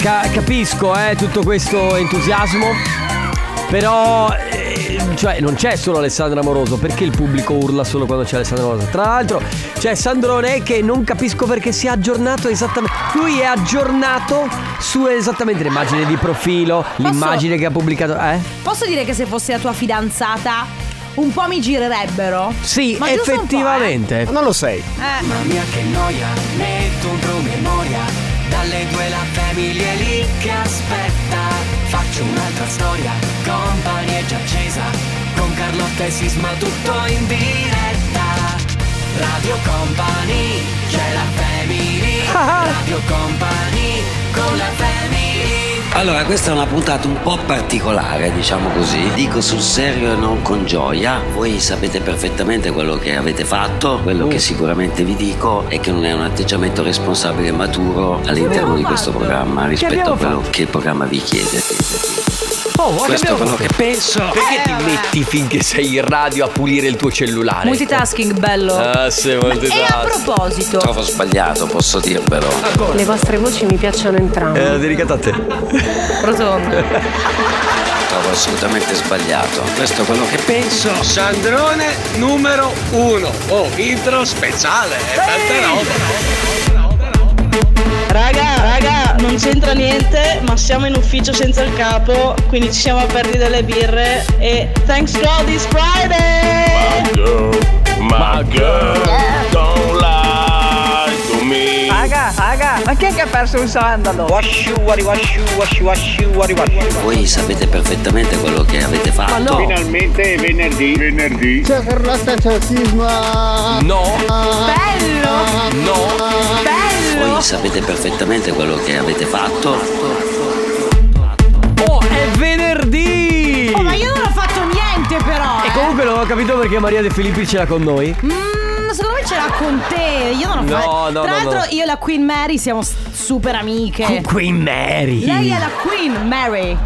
ca- capisco eh, tutto questo entusiasmo, però eh, cioè, non c'è solo Alessandro Amoroso, perché il pubblico urla solo quando c'è Alessandro Amoroso? Tra l'altro c'è Sandrone che non capisco perché si è aggiornato esattamente. Lui è aggiornato su esattamente l'immagine di profilo, l'immagine che ha pubblicato. Eh? Posso dire che se fosse la tua fidanzata, un po' mi girerebbero? Sì, Ma giusto un po', effettivamente. Non lo sei. eh? Eh. Mamma mia che noia, metto un promemoria Dalle due la famiglia è lì che aspetta. Faccio un'altra storia, company è già accesa. Con Carlotta e Sisma tutto in diretta. Radio Company, c'è la family. Radio Company, con la family Allora, questa è una puntata un po' particolare, diciamo così. Dico sul serio e non con gioia. Voi sapete perfettamente quello che avete fatto. Quello che sicuramente vi dico è che non è un atteggiamento responsabile e maturo all'interno di questo programma rispetto a quello fatto? che il programma vi chiede. Oh, che Questo è abbiamo quello che penso. Perché ti metti finché sei in radio a pulire il tuo cellulare? Multitasking, bello. Ah, sì, e a multitasking. proposito, Trovo sbagliato, posso dirvelo. Le vostre voci mi piacciono entrambe. È dedicato a te. rotondo. Trovo assolutamente sbagliato. Questo è quello che penso. Sandrone numero uno. Oh, intro speciale. Tante robe. Raga, raga, non c'entra niente, ma siamo in ufficio senza il capo, quindi ci siamo aperti delle birre e thanks God it's Friday! My girl, don't lie to me. Raga, raga, ma chi è che ha perso un sandalo? Washu, wari, washu, washu, washu, wari, washu. Voi sapete perfettamente quello che avete fatto. no. Finalmente è venerdì. Venerdì. C'è Carlotta, c'è sisma. No, Bello! no. Bello! Sapete perfettamente quello che avete fatto. Oh, è venerdì! Oh, ma io non ho fatto niente però! E eh. comunque non ho capito perché Maria De Filippi ce l'ha con noi. Mm, secondo me ce l'ha con te. Io non ho No, fatto. no, Tra no, l'altro, no. io e la Queen Mary siamo super amiche. Con Queen Mary. Lei è la Queen Mary.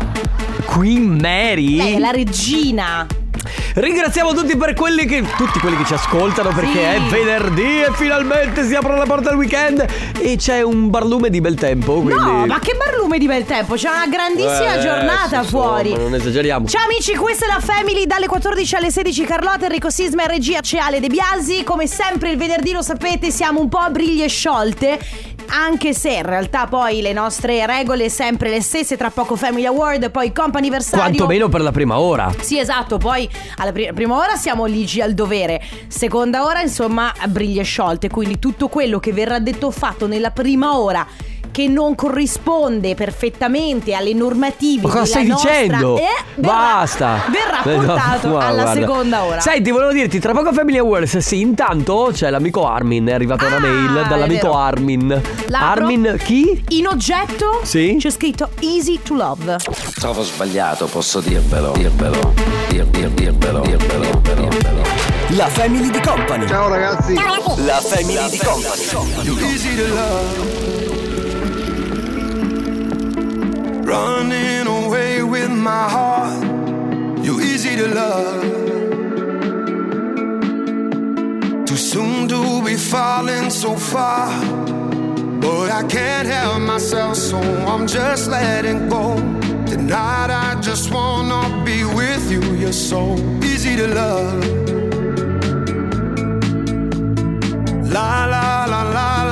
Queen Mary? Lei è la regina. Ringraziamo tutti per quelli che. Tutti quelli che ci ascoltano perché Sì. è venerdì e finalmente si apre la porta al weekend. E c'è un barlume di bel tempo. Quindi... No, ma che barlume di bel tempo. C'è una grandissima Eh, giornata adesso, fuori. insomma, non esageriamo. Ciao amici, questa è la Family dalle 14 alle 16 Carlotta, Enrico Sisma e regia Ceale De Biasi. Come sempre il venerdì lo sapete siamo un po' a briglie sciolte. Anche se in realtà poi le nostre regole sempre le stesse, tra poco Family Award, poi comp'anniversario. Quantomeno per la prima ora. Sì, esatto, poi alla pri- prima ora siamo ligi al dovere, seconda ora insomma briglie sciolte, quindi tutto quello che verrà detto o fatto nella prima ora che non corrisponde perfettamente alle normative Ma cosa della stai nostra- dicendo? Eh, verrà- Basta. Verrà Eh, no, portato ma alla guarda. seconda ora. Senti, volevo dirti, tra poco Family Awards, sì, intanto c'è l'amico Armin, è arrivata una Ah, mail è dall'amico. Armin. L'apro. Armin chi? In oggetto Sì. c'è scritto Easy to Love. Trovo sbagliato, posso dirvelo. Dirvelo. Dir, dir, dirvelo. Dirvelo. Dirvelo. La family di company Ciao ragazzi. La family di company Running away with my heart. You're easy to love. Too soon to be falling so far. But I can't help myself, so I'm just letting go. Tonight I just wanna be with you. You're so easy to love. La la la la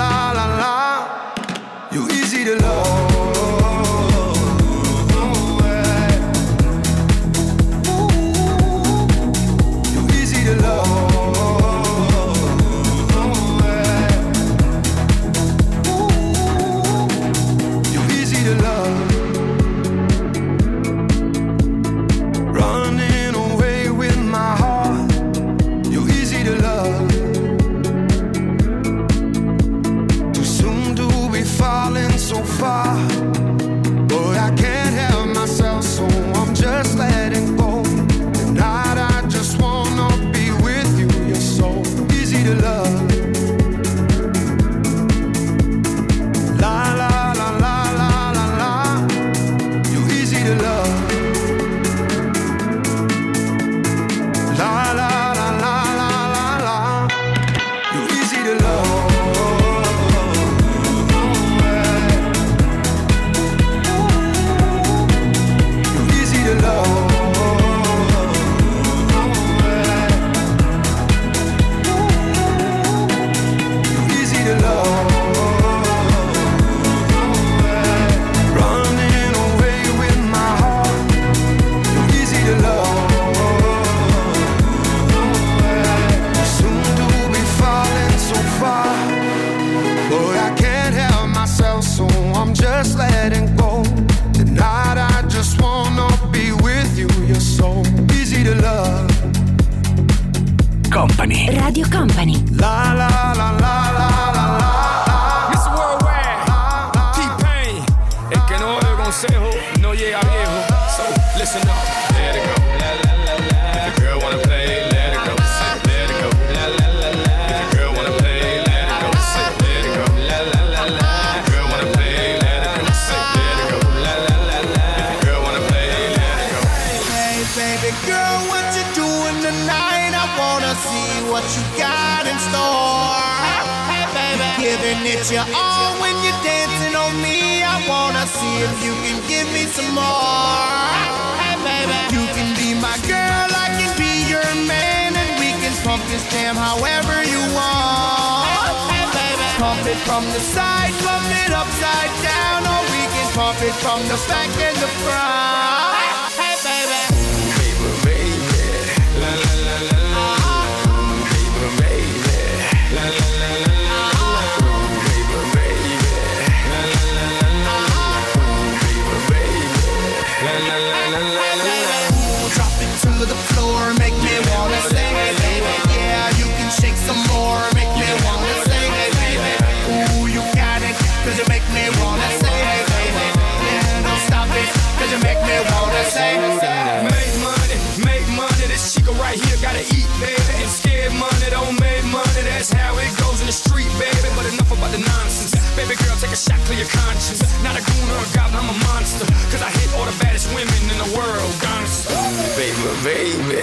conscience. Not a goon or a goblin, I'm a monster. Cause I hit all the baddest women in the world. Gangsta. Baby, baby.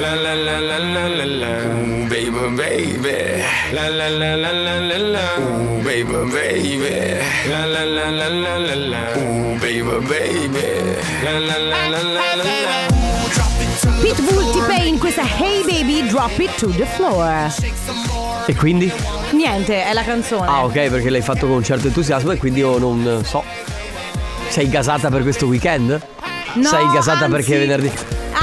La la la la la la la. Ooh, baby, baby. La la la la la la la. Ooh, baby, baby. La la la la la la la. Ooh, baby, baby. La la la la la la la. Pitbull T-Pain, questa Hey Baby, Drop It to the Floor. E quindi? Niente, è la canzone. Ah, ok, perché l'hai fatto con un certo entusiasmo e quindi io non so. Sei gasata per questo weekend? No, Sei gasata anzi- perché venerdì?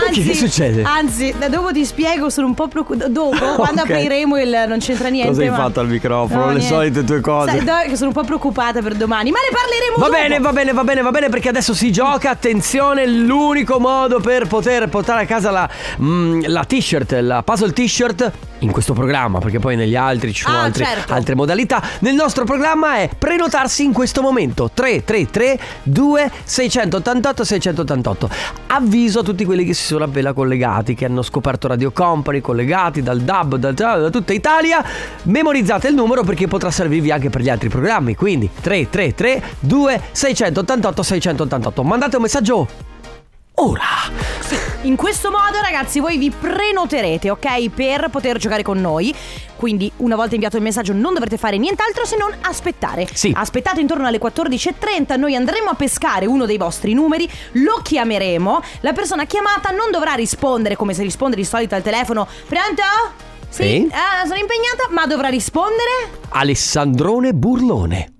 Anzi, che succede? Anzi, da dopo ti spiego, sono un po' preoccupata. Dopo, quando Ok. apriremo il non c'entra niente. Cosa hai ma- fatto al microfono? No, Le niente. solite tue cose. Sai, che sono un po' preoccupata per domani, ma ne parleremo Va dopo. bene, va bene, va bene, va bene perché adesso si gioca, attenzione, l'unico modo per poter portare a casa la, mm, la t-shirt, la puzzle t-shirt in questo programma, perché poi negli altri ci sono Ah, altri- certo. altre modalità. Nel nostro programma è prenotarsi in questo momento 333 2688 688. Avviso a tutti quelli che si sono appena collegati, che hanno scoperto Radio Company, collegati dal DAB, da, da tutta Italia. Memorizzate il numero perché potrà servirvi anche per gli altri programmi. Quindi 333 2688 688. Mandate un messaggio ora. In questo modo, ragazzi, voi vi prenoterete, ok? Per poter giocare con noi. Quindi, una volta inviato il messaggio, non dovrete fare nient'altro se non aspettare. Sì. Aspettate intorno alle 14.30. Noi andremo a pescare uno dei vostri numeri, lo chiameremo. La persona chiamata non dovrà rispondere come se risponde di solito al telefono. Pronto? Sì. Ah, sono impegnata, ma dovrà rispondere. Alessandrone Burlone.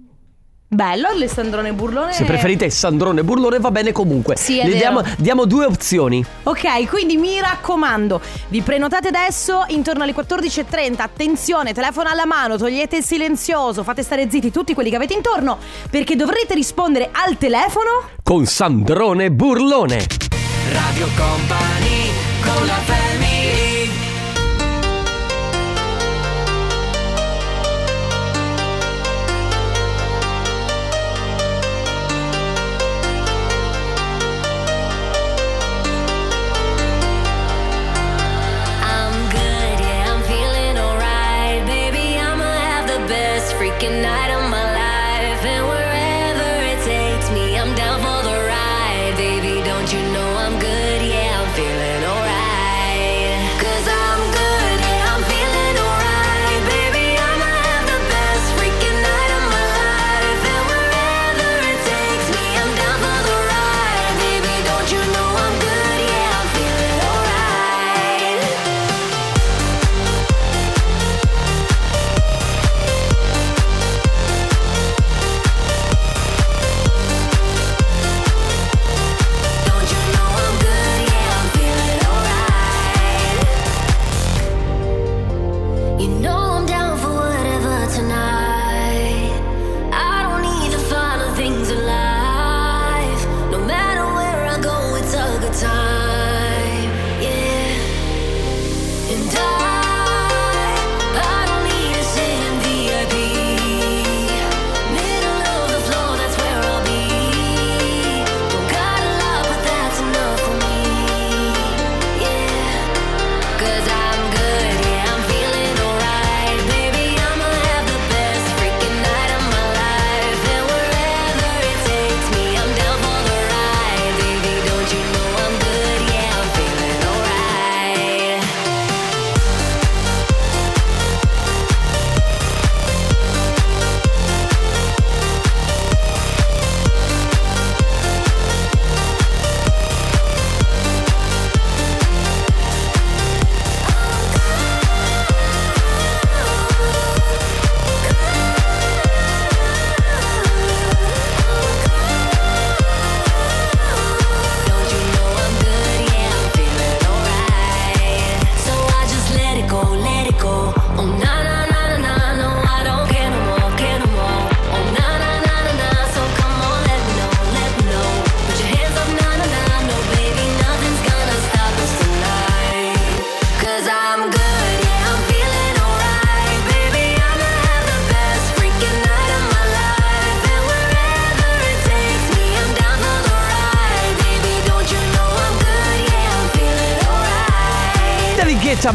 Bello, Alessandrone Burlone. Se preferite Sandrone Burlone va bene comunque. Sì, è Le vero. diamo, diamo due opzioni. Ok, quindi mi raccomando, vi prenotate adesso intorno alle 14.30. Attenzione, telefono alla mano, togliete il silenzioso, fate stare zitti tutti quelli che avete intorno, perché dovrete rispondere al telefono. Con Sandrone Burlone. Radio Company con la family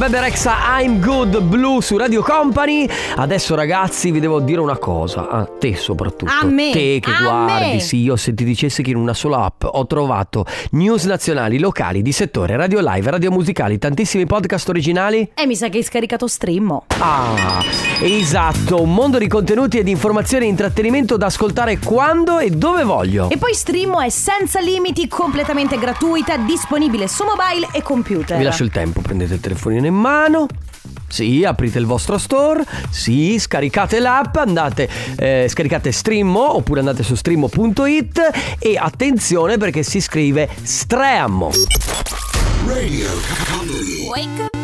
Bebe Rexha, I'm Good Blue su Radio Company. Adesso ragazzi vi devo dire una cosa, a te soprattutto. A me, Te che a guardi, me. sì, io se ti dicessi che in una sola app ho trovato news nazionali, locali, di settore, radio live, radio musicali, tantissimi podcast originali. E mi sa che hai scaricato Streammo. Ah, esatto, un mondo di contenuti e di informazioni e intrattenimento da ascoltare quando e dove voglio. E poi Streammo è senza limiti, completamente gratuita, disponibile su mobile e computer. Vi lascio il tempo, prendete il telefonino in mano. Sì, aprite il vostro store, sì, scaricate l'app, andate, eh, scaricate Streammo oppure andate su streammo.it e attenzione perché si scrive Streammo. Radio Wake up in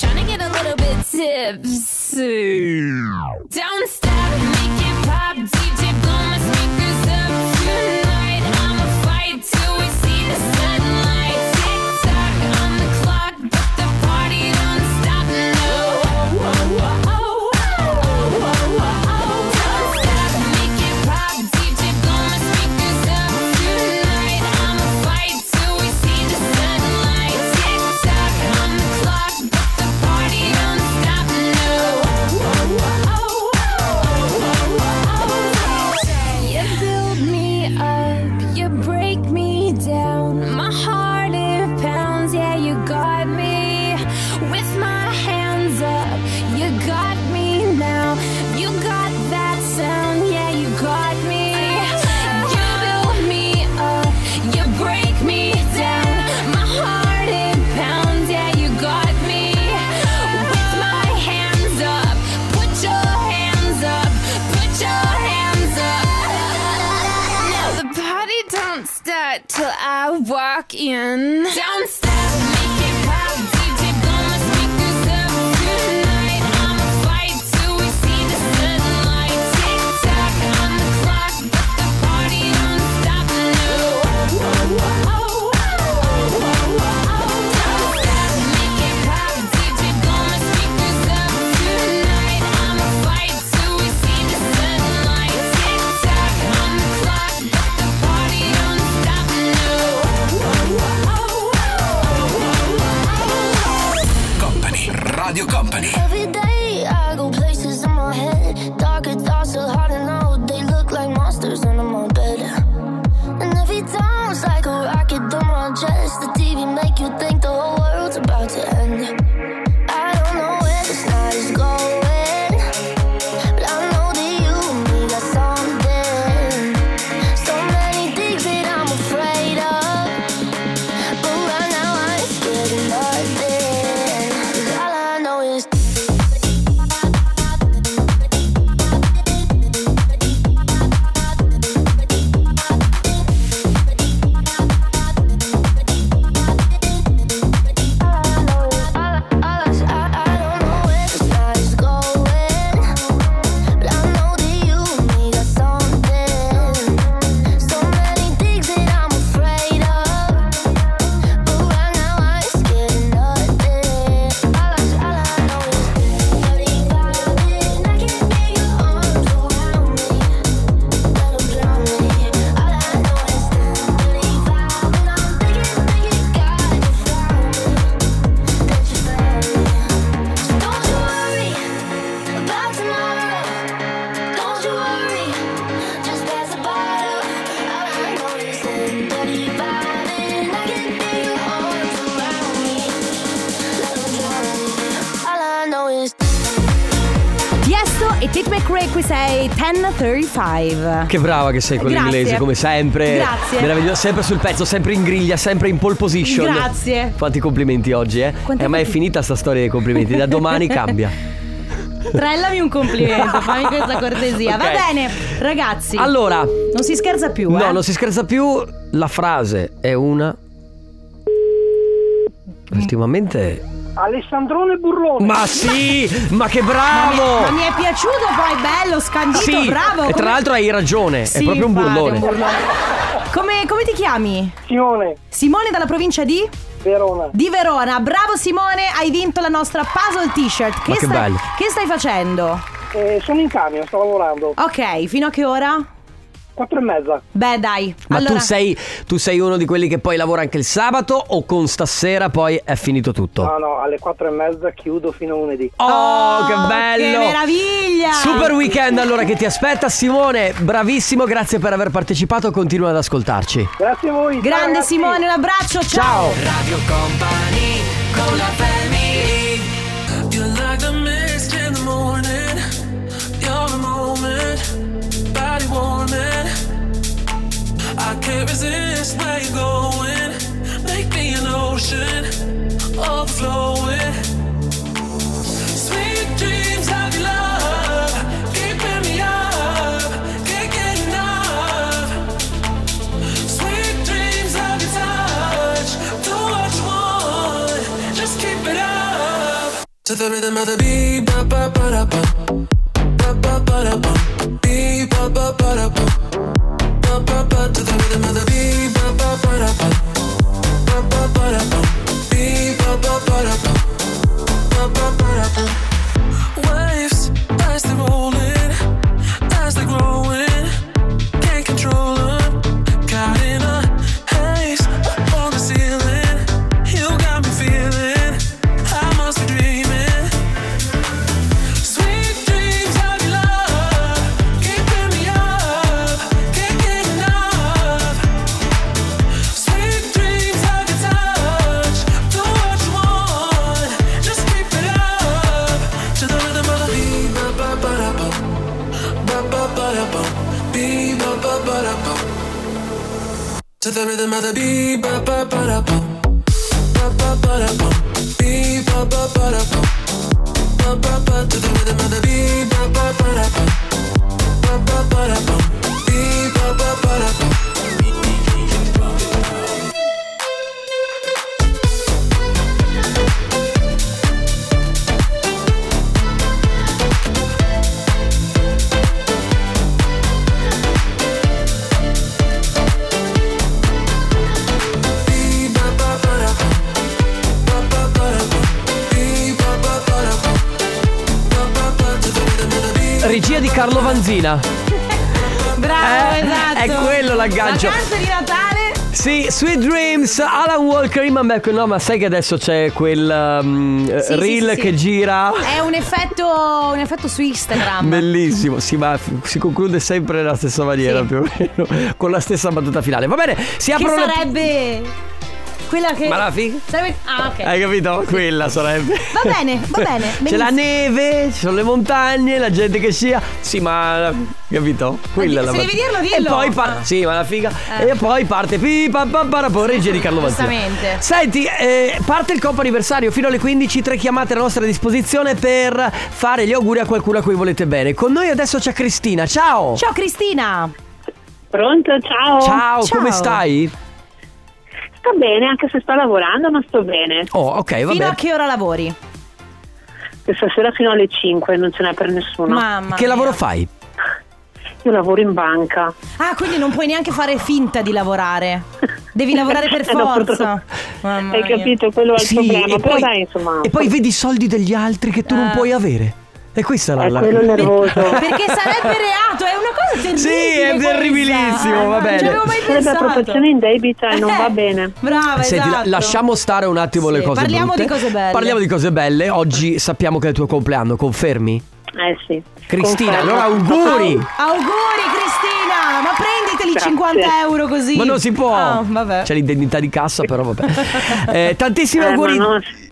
Little bit tipsy. Don't stop, 1035. Che brava che sei con Grazie. l'inglese, come sempre. Grazie. Meraviglioso, sempre sul pezzo, sempre in griglia, sempre in pole position. Grazie. Quanti complimenti oggi, eh? Quanti Eh, ma è finita sta storia dei complimenti, da domani cambia. Trellami un complimento, fammi questa cortesia. Va Ok. bene, ragazzi. Allora, Non si scherza più, no, eh. non si scherza più. La frase è una. Ultimamente Alessandrone Burlone. Ma sì, ma che bravo! Ma mi è piaciuto poi, bello, scandito, Sì, bravo. e tra l'altro hai ragione, Sì, è proprio un burlone. un burlone. Come, come ti chiami? Simone. Simone dalla provincia di? Verona. Di Verona. Bravo Simone, hai vinto la nostra puzzle t-shirt. Ma che stai, bello. che stai facendo? Eh, sono in camion, sto lavorando. Ok, fino a che ora? Quattro e mezza. Beh, dai. Ma allora, tu, sei, tu sei uno di quelli che poi lavora anche il sabato o con stasera poi è finito tutto? No, no, alle quattro e mezza chiudo fino a lunedì. Oh, che bello! Che meraviglia! Super weekend allora che ti aspetta Simone, bravissimo, grazie per aver partecipato, continua ad ascoltarci. Grazie a voi. Grande Simone, un abbraccio, ciao. Radio Company con la family You're like the mist in the morning. You're the moment, body warming. I can't resist where you're going. Make me an ocean, overflowing. Sweet dreams of your love, me up, can't get enough. Sweet dreams of your touch, do what you want, just keep it up. To the rhythm of the beat, ba ba ba da ba Beck, no ma sai che adesso c'è quel um, Sì, reel sì, sì. che gira? È un effetto, un effetto su Instagram. Bellissimo, sì, ma si conclude sempre nella stessa maniera, più o meno, con la stessa battuta finale. Va bene, si che aprono le... quella che Ma la figa? sarebbe Ah, ok. Hai capito? Quella sarebbe. Va bene, va bene. C'è la benissimo. neve, ci sono le montagne, la gente che scia. Sì, ma capito? Quella è la se devi dirlo, dillo. E poi parte. Sì, ma la figa. Eh. E poi parte. Pi pa pa pa pa, regia di Carlo Vanzina. Giustamente. Senti, eh, parte il compo anniversario fino alle 15, tre chiamate a nostra disposizione per fare gli auguri a qualcuno a cui volete bene. Con noi adesso c'è Cristina. Ciao! Ciao Cristina. Pronto, ciao. Ciao, Ciao. come stai? Sto bene, anche se sto lavorando, ma sto bene. Oh, ok, va Fino a bene. che ora lavori? Questa sera fino alle 5 non ce n'è per nessuno. Mamma Che mia. lavoro fai? Io lavoro in banca. Ah, quindi non puoi neanche fare finta di lavorare. Devi lavorare per Eh, no, forza. purtroppo. Mamma Hai mia. capito? Quello è il Sì, problema. e Però poi- dai, insomma. E poi vedi i soldi degli altri che tu non Ah. puoi avere. E questa è la È la- quello nervoso. Perché sarebbe reato, è una cosa terribile. Sì, è terribilissimo, Eh, va Non bene. ci avevo mai pensato. appropriazione indebita e non va bene. Brava, Senti, la- esatto. lasciamo stare un attimo Sì, le cose parliamo brutte. di cose belle. Parliamo di cose belle. Oggi sappiamo che è il tuo compleanno, confermi? Eh sì. Cristina, Confermo. allora auguri! Auguri Cristina, ma prenditeli Grazie. 50 euro così. Ma non si può! Ah, vabbè. C'è l'indennità di cassa, però vabbè. Eh, tantissimi Eh, ma auguri.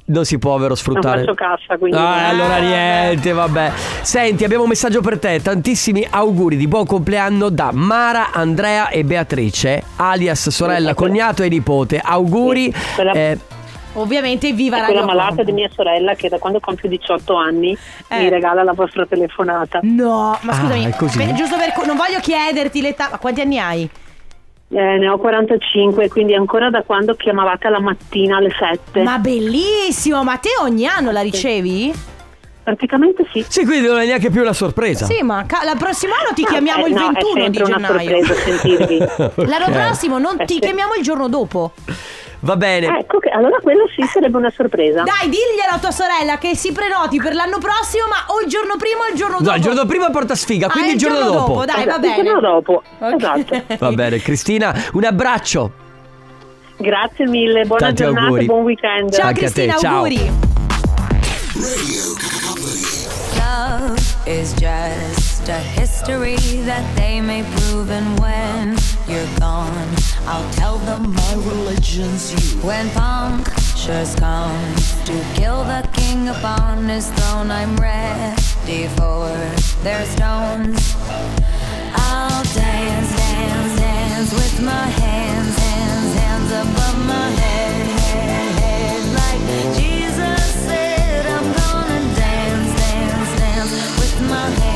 Non- si può, vero, sfruttare. Non faccio cassa, quindi. Ah, allora Ah, niente, vabbè. Senti, abbiamo un messaggio per te. Tantissimi auguri di buon compleanno da Mara, Andrea e Beatrice, alias sorella, cognato e nipote. Auguri. Quella- eh, Ovviamente viva Radio quella malata di mia sorella che da quando compio 18 anni Eh. mi regala la vostra telefonata. No, ma Ah, scusami, è così? per- giusto per non voglio chiederti l'età, ma quanti anni hai? Eh, ne ho 45, quindi ancora da quando chiamavate alla mattina alle 7. Ma bellissimo, ma te ogni anno la ricevi? Praticamente sì. Sì, quindi non è neanche più una sorpresa. Sì, ma ca- la prossima anno ti chiamiamo eh, il no, è 21 di gennaio. sorpresa sentirvi. L'anno prossimo non ti chiamiamo il giorno dopo. Va bene. Ecco che allora quello sì sarebbe una sorpresa. Dai, diglielo a tua sorella che si prenoti per l'anno prossimo, ma o il giorno prima o il giorno dopo. No, il giorno prima porta sfiga, Ah, quindi il il giorno, dopo. Dai, va Il bene. giorno dopo. Ok. Esatto. Va bene, Cristina, un abbraccio. Grazie mille, buona Tanti giornata, auguri. buon weekend. Ciao Anche a te, Cristina, ciao. auguri. Love is just a history that they may prove, and when you're gone, I'll tell them my religion's you. When punctures come to kill the king upon his throne, I'm ready for their stones. I'll dance, dance, dance with my hands, hands, hands above my head, head, head, like Jesus said. I'm gonna dance, dance, dance with my hands,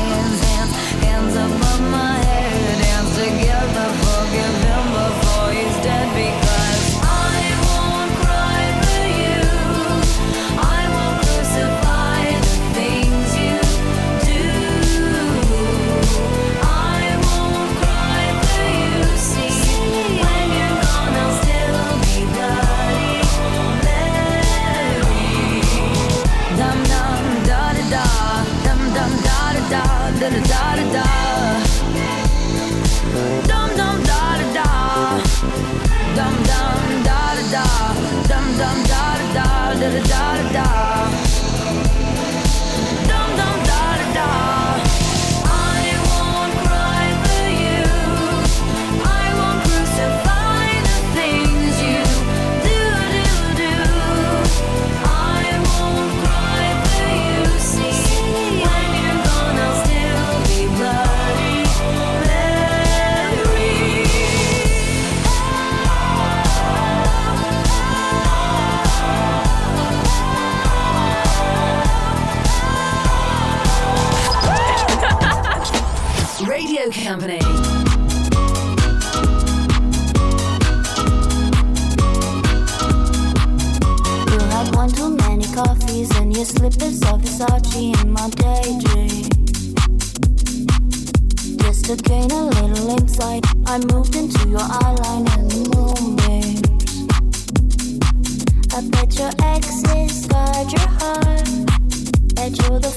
da, da da Company. You had one too many coffees and your slippers of Versace in my daydream. Just to gain a little insight, I moved into your eyeline and moonbeams. I bet your exes scarred your heart. Bet you're the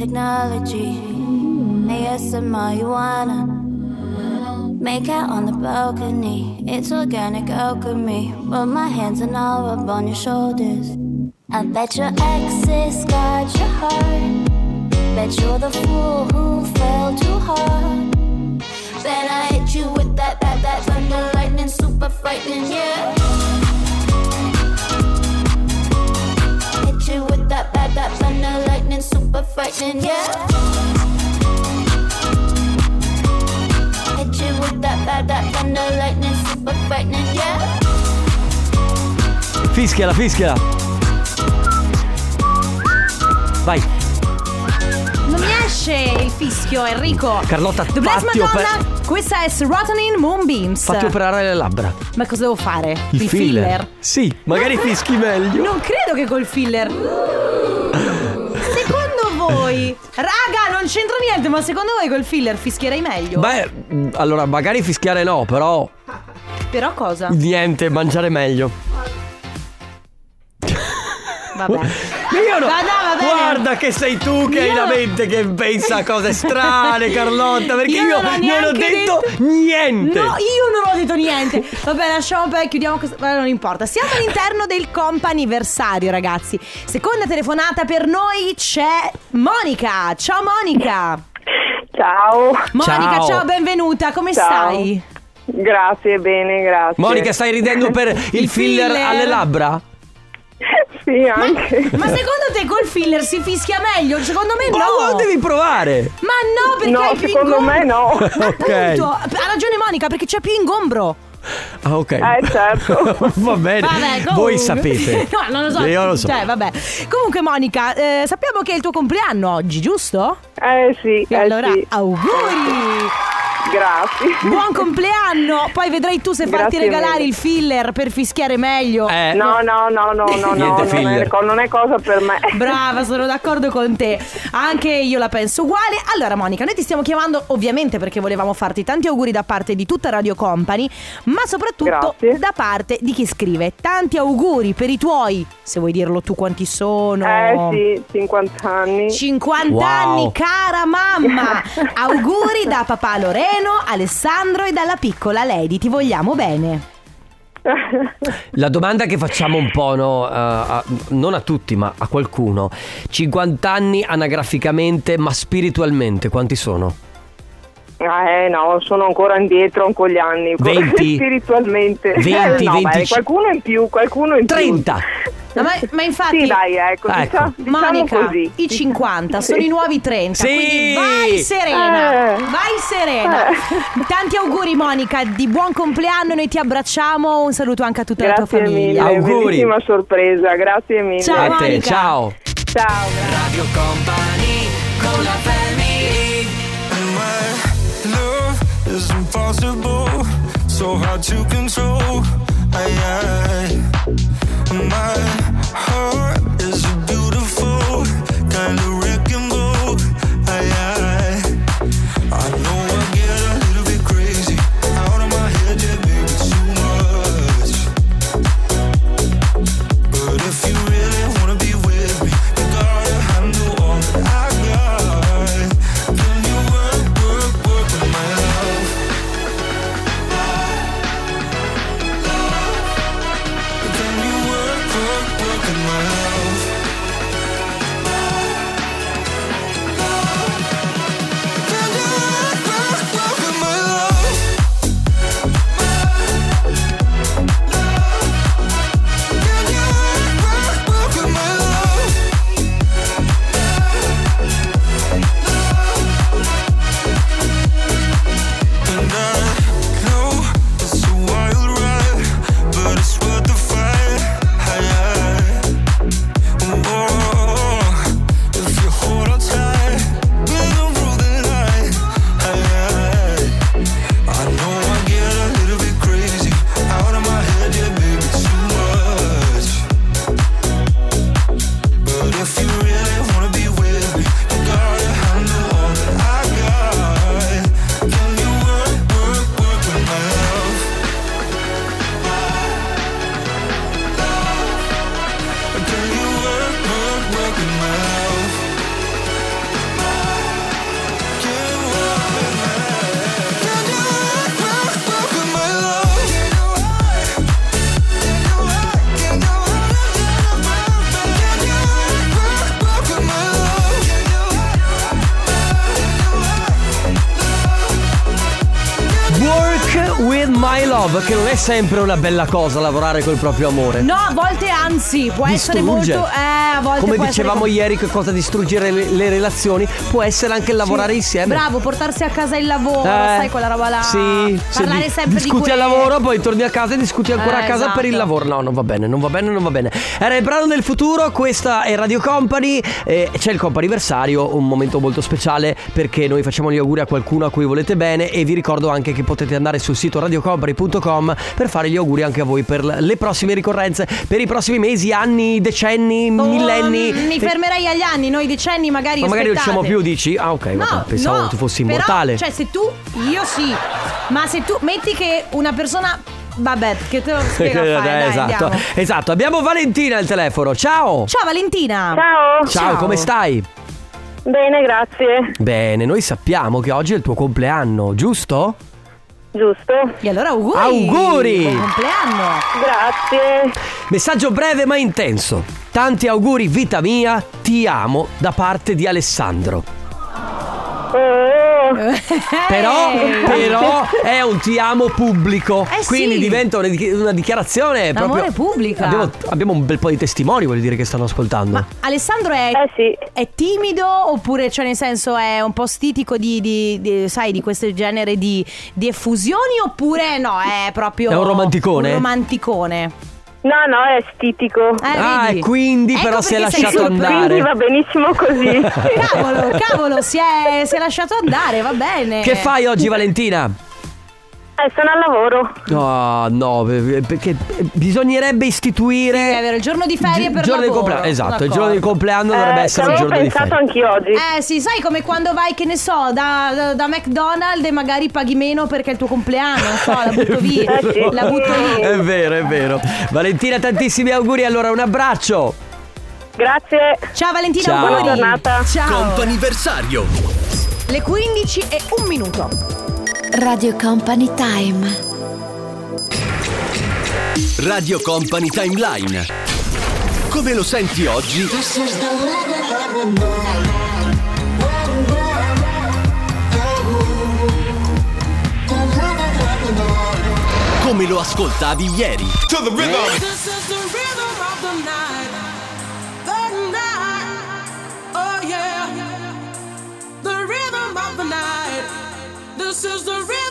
technology, ASM marijuana. Make out on the balcony, it's organic alchemy. But my hands are now up on your shoulders. I bet your exes scarred your heart. Bet you're the fool who fell too hard. Then I hit you with that, that, that thunder lightning, super frightening, yeah. Frightening, yeah. Hit you with that, that, that thunder lightning, super frightening, yeah. Fischiala, fischiala. Vai. Non mi esce il fischio, Enrico. Carlotta, The Bless fatti Madonna, questa è Serotonin Moonbeams. Fatti operare le labbra. Ma cosa devo fare? Il, filler. Sì, magari fischi meglio. Non credo che col filler. Voi, raga, non c'entra niente, ma secondo voi col filler fischierei meglio? Beh, allora magari fischiare no, però Però cosa? niente, mangiare meglio. Vabbè. Io no. Ma no, va bene. Guarda che sei tu che hai Io- la mente che pensa a cose strane, Carlotta, perché io, non ho non ho neanche detto, niente. No, io non ho detto niente. Vabbè, lasciamo per chiudiamo questo. Vabbè, non importa. Siamo all'interno del comp'anniversario, ragazzi. Seconda telefonata per noi c'è Monica. Ciao Monica. Ciao. Monica, ciao, Ciao. benvenuta. Come Ciao. stai? Grazie, bene, grazie. Monica, stai ridendo per il, filler, filler. alle labbra? Sì, anche. Ma secondo te col filler si fischia meglio? Secondo me Ma no. lo devi provare. Ma no, perché No, hai più secondo ingombro. me no. Ok. Appunto, ha ragione Monica, perché c'è più ingombro. Ah, ok. Eh, certo. Va bene. Vabbè, comunque. Voi sapete. no, non lo so. Io lo so. Cioè, vabbè. Comunque, Monica, eh, sappiamo che è il tuo compleanno oggi, giusto? Eh sì, E eh allora, sì. auguri! Grazie. Buon compleanno! Poi vedrai tu se farti regalare mille. il filler per fischiare meglio. Eh, No, no, no, no, no, no, Niente non è, non è cosa per me. Brava, sono d'accordo con te. Anche io la penso uguale. Allora, Monica, noi ti stiamo chiamando ovviamente perché volevamo farti tanti auguri da parte di tutta Radio Company, ma soprattutto Grazie. da parte di chi scrive. Tanti auguri per i tuoi, se vuoi dirlo tu quanti sono. Eh sì, 50 anni. 50 Wow. anni, cara mamma! Auguri da papà Loreno, Alessandro e dalla piccola Lady. Ti vogliamo bene. La domanda che facciamo un po', no, a- a- non a tutti, ma a qualcuno. 50 anni anagraficamente, ma spiritualmente, quanti sono? Eh no, sono ancora indietro con gli anni. 20? Spiritualmente. 20, Eh, no, 20. beh, qualcuno in più, qualcuno in 30. No, ma, ma infatti, Sì, dai, ecco, Ecco. diciamo, diciamo Monica, così. i 50 sono i nuovi 30. Sì. Quindi vai serena, Eh. vai serena. Eh. Tanti auguri, Monica, di buon compleanno. Noi ti abbracciamo. Un saluto anche a tutta la Grazie tua famiglia. mille, Auguri. bellissima sorpresa, grazie mille. Ciao, a te, ciao. Ciao. Radio Company con la family Love is impossible, so hard to control. I, I, my heart sempre una bella cosa lavorare col proprio amore. No, a volte anzi, può essere Distrugge. molto. Eh, a volte Come dicevamo essere... ieri, che cosa distruggere le, le relazioni può essere anche lavorare Sì. insieme. Bravo, portarsi a casa il lavoro, Eh, sai quella roba là. Sì, se Parlare di- sempre discuti di al lavoro, poi torni a casa e discuti ancora Eh, a casa per il esatto. lavoro. No, non va bene, non va bene, non va bene. Era il brano del futuro, questa è Radio Company. E c'è il comp'anniversario, un momento molto speciale perché noi facciamo gli auguri a qualcuno a cui volete bene. E vi ricordo anche che potete andare sul sito radiocompany.com per fare gli auguri anche a voi per le prossime ricorrenze, per i prossimi mesi, anni, decenni, Oh, millenni. Mi fermerei agli anni, noi decenni magari. Ma magari non siamo più, dici? Ah, ok, No, vabbè, pensavo no, tu fossi però, immortale. cioè, se tu, io sì, ma se tu metti che una persona Vabbè, che te lo spiego a fare, dai, esatto, andiamo. esatto. Abbiamo Valentina al telefono. Ciao. Ciao Valentina. Ciao. Ciao, come stai? Bene, grazie. Bene, noi sappiamo che oggi è il tuo compleanno, giusto? Giusto. E allora auguri. Auguri. Buon compleanno. Grazie. Messaggio breve ma intenso. Tanti auguri, vita mia, ti amo da parte di Alessandro. Oh. Però, però è un ti amo pubblico. Eh quindi sì. diventa una, di- una dichiarazione L'amore proprio. pubblica. Abbiamo, abbiamo un bel po' di testimoni, vuol dire che stanno ascoltando. Alessandro è, Eh è timido oppure, cioè nel senso, è un po' stitico di, di- di- sai, di questo genere di, di effusioni oppure no, è proprio... È un romanticone? Un romanticone. No, no, è stitico. ah, vedi? e quindi Ecco però si è lasciato andare. Quindi va benissimo così. Cavolo, cavolo, si è, si è lasciato andare, va bene. Che fai oggi, Valentina? Eh, sono al lavoro. No, no, per- perché bisognerebbe istituire. È vero, il giorno di ferie il per giorno del lavoro. compleanno. Esatto, il D'accordo. giorno del compleanno dovrebbe Eh, essere ci il avevo giorno di pensato ferie. anch'io oggi. Eh sì, sai come quando vai, che ne so, da, da, da McDonald's e magari paghi meno perché è il tuo compleanno, non so, la butto via. Eh sì. La butto lì. È vero, è vero. Valentina, tantissimi auguri. Allora, un abbraccio. Grazie. Ciao Valentina, Ciao. auguri. Buona giornata. Ciao. Comp'anniversario. Le 15 e un minuto. Radio Company Time. Radio Company Timeline. Come lo senti oggi? Come lo ascoltavi ieri? This is the rhythm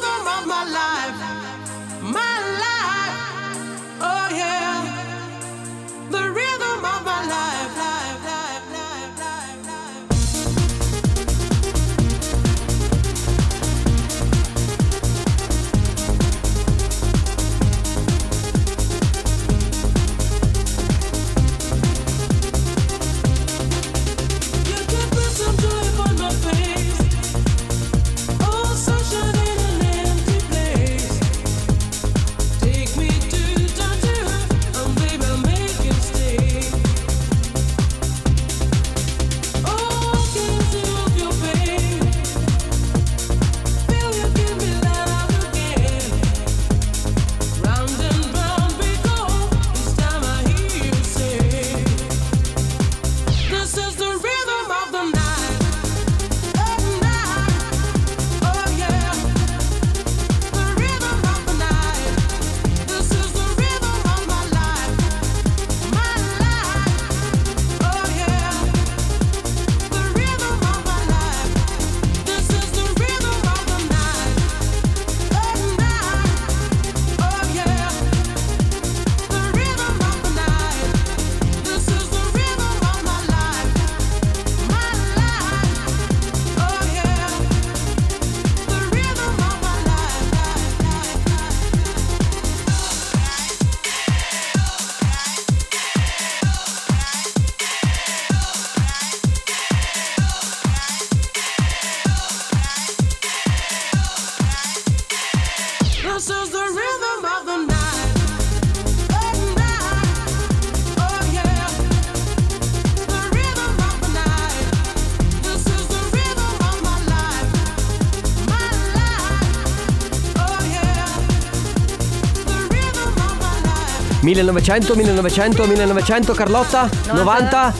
1900, 1900, 1900, Carlotta? 90?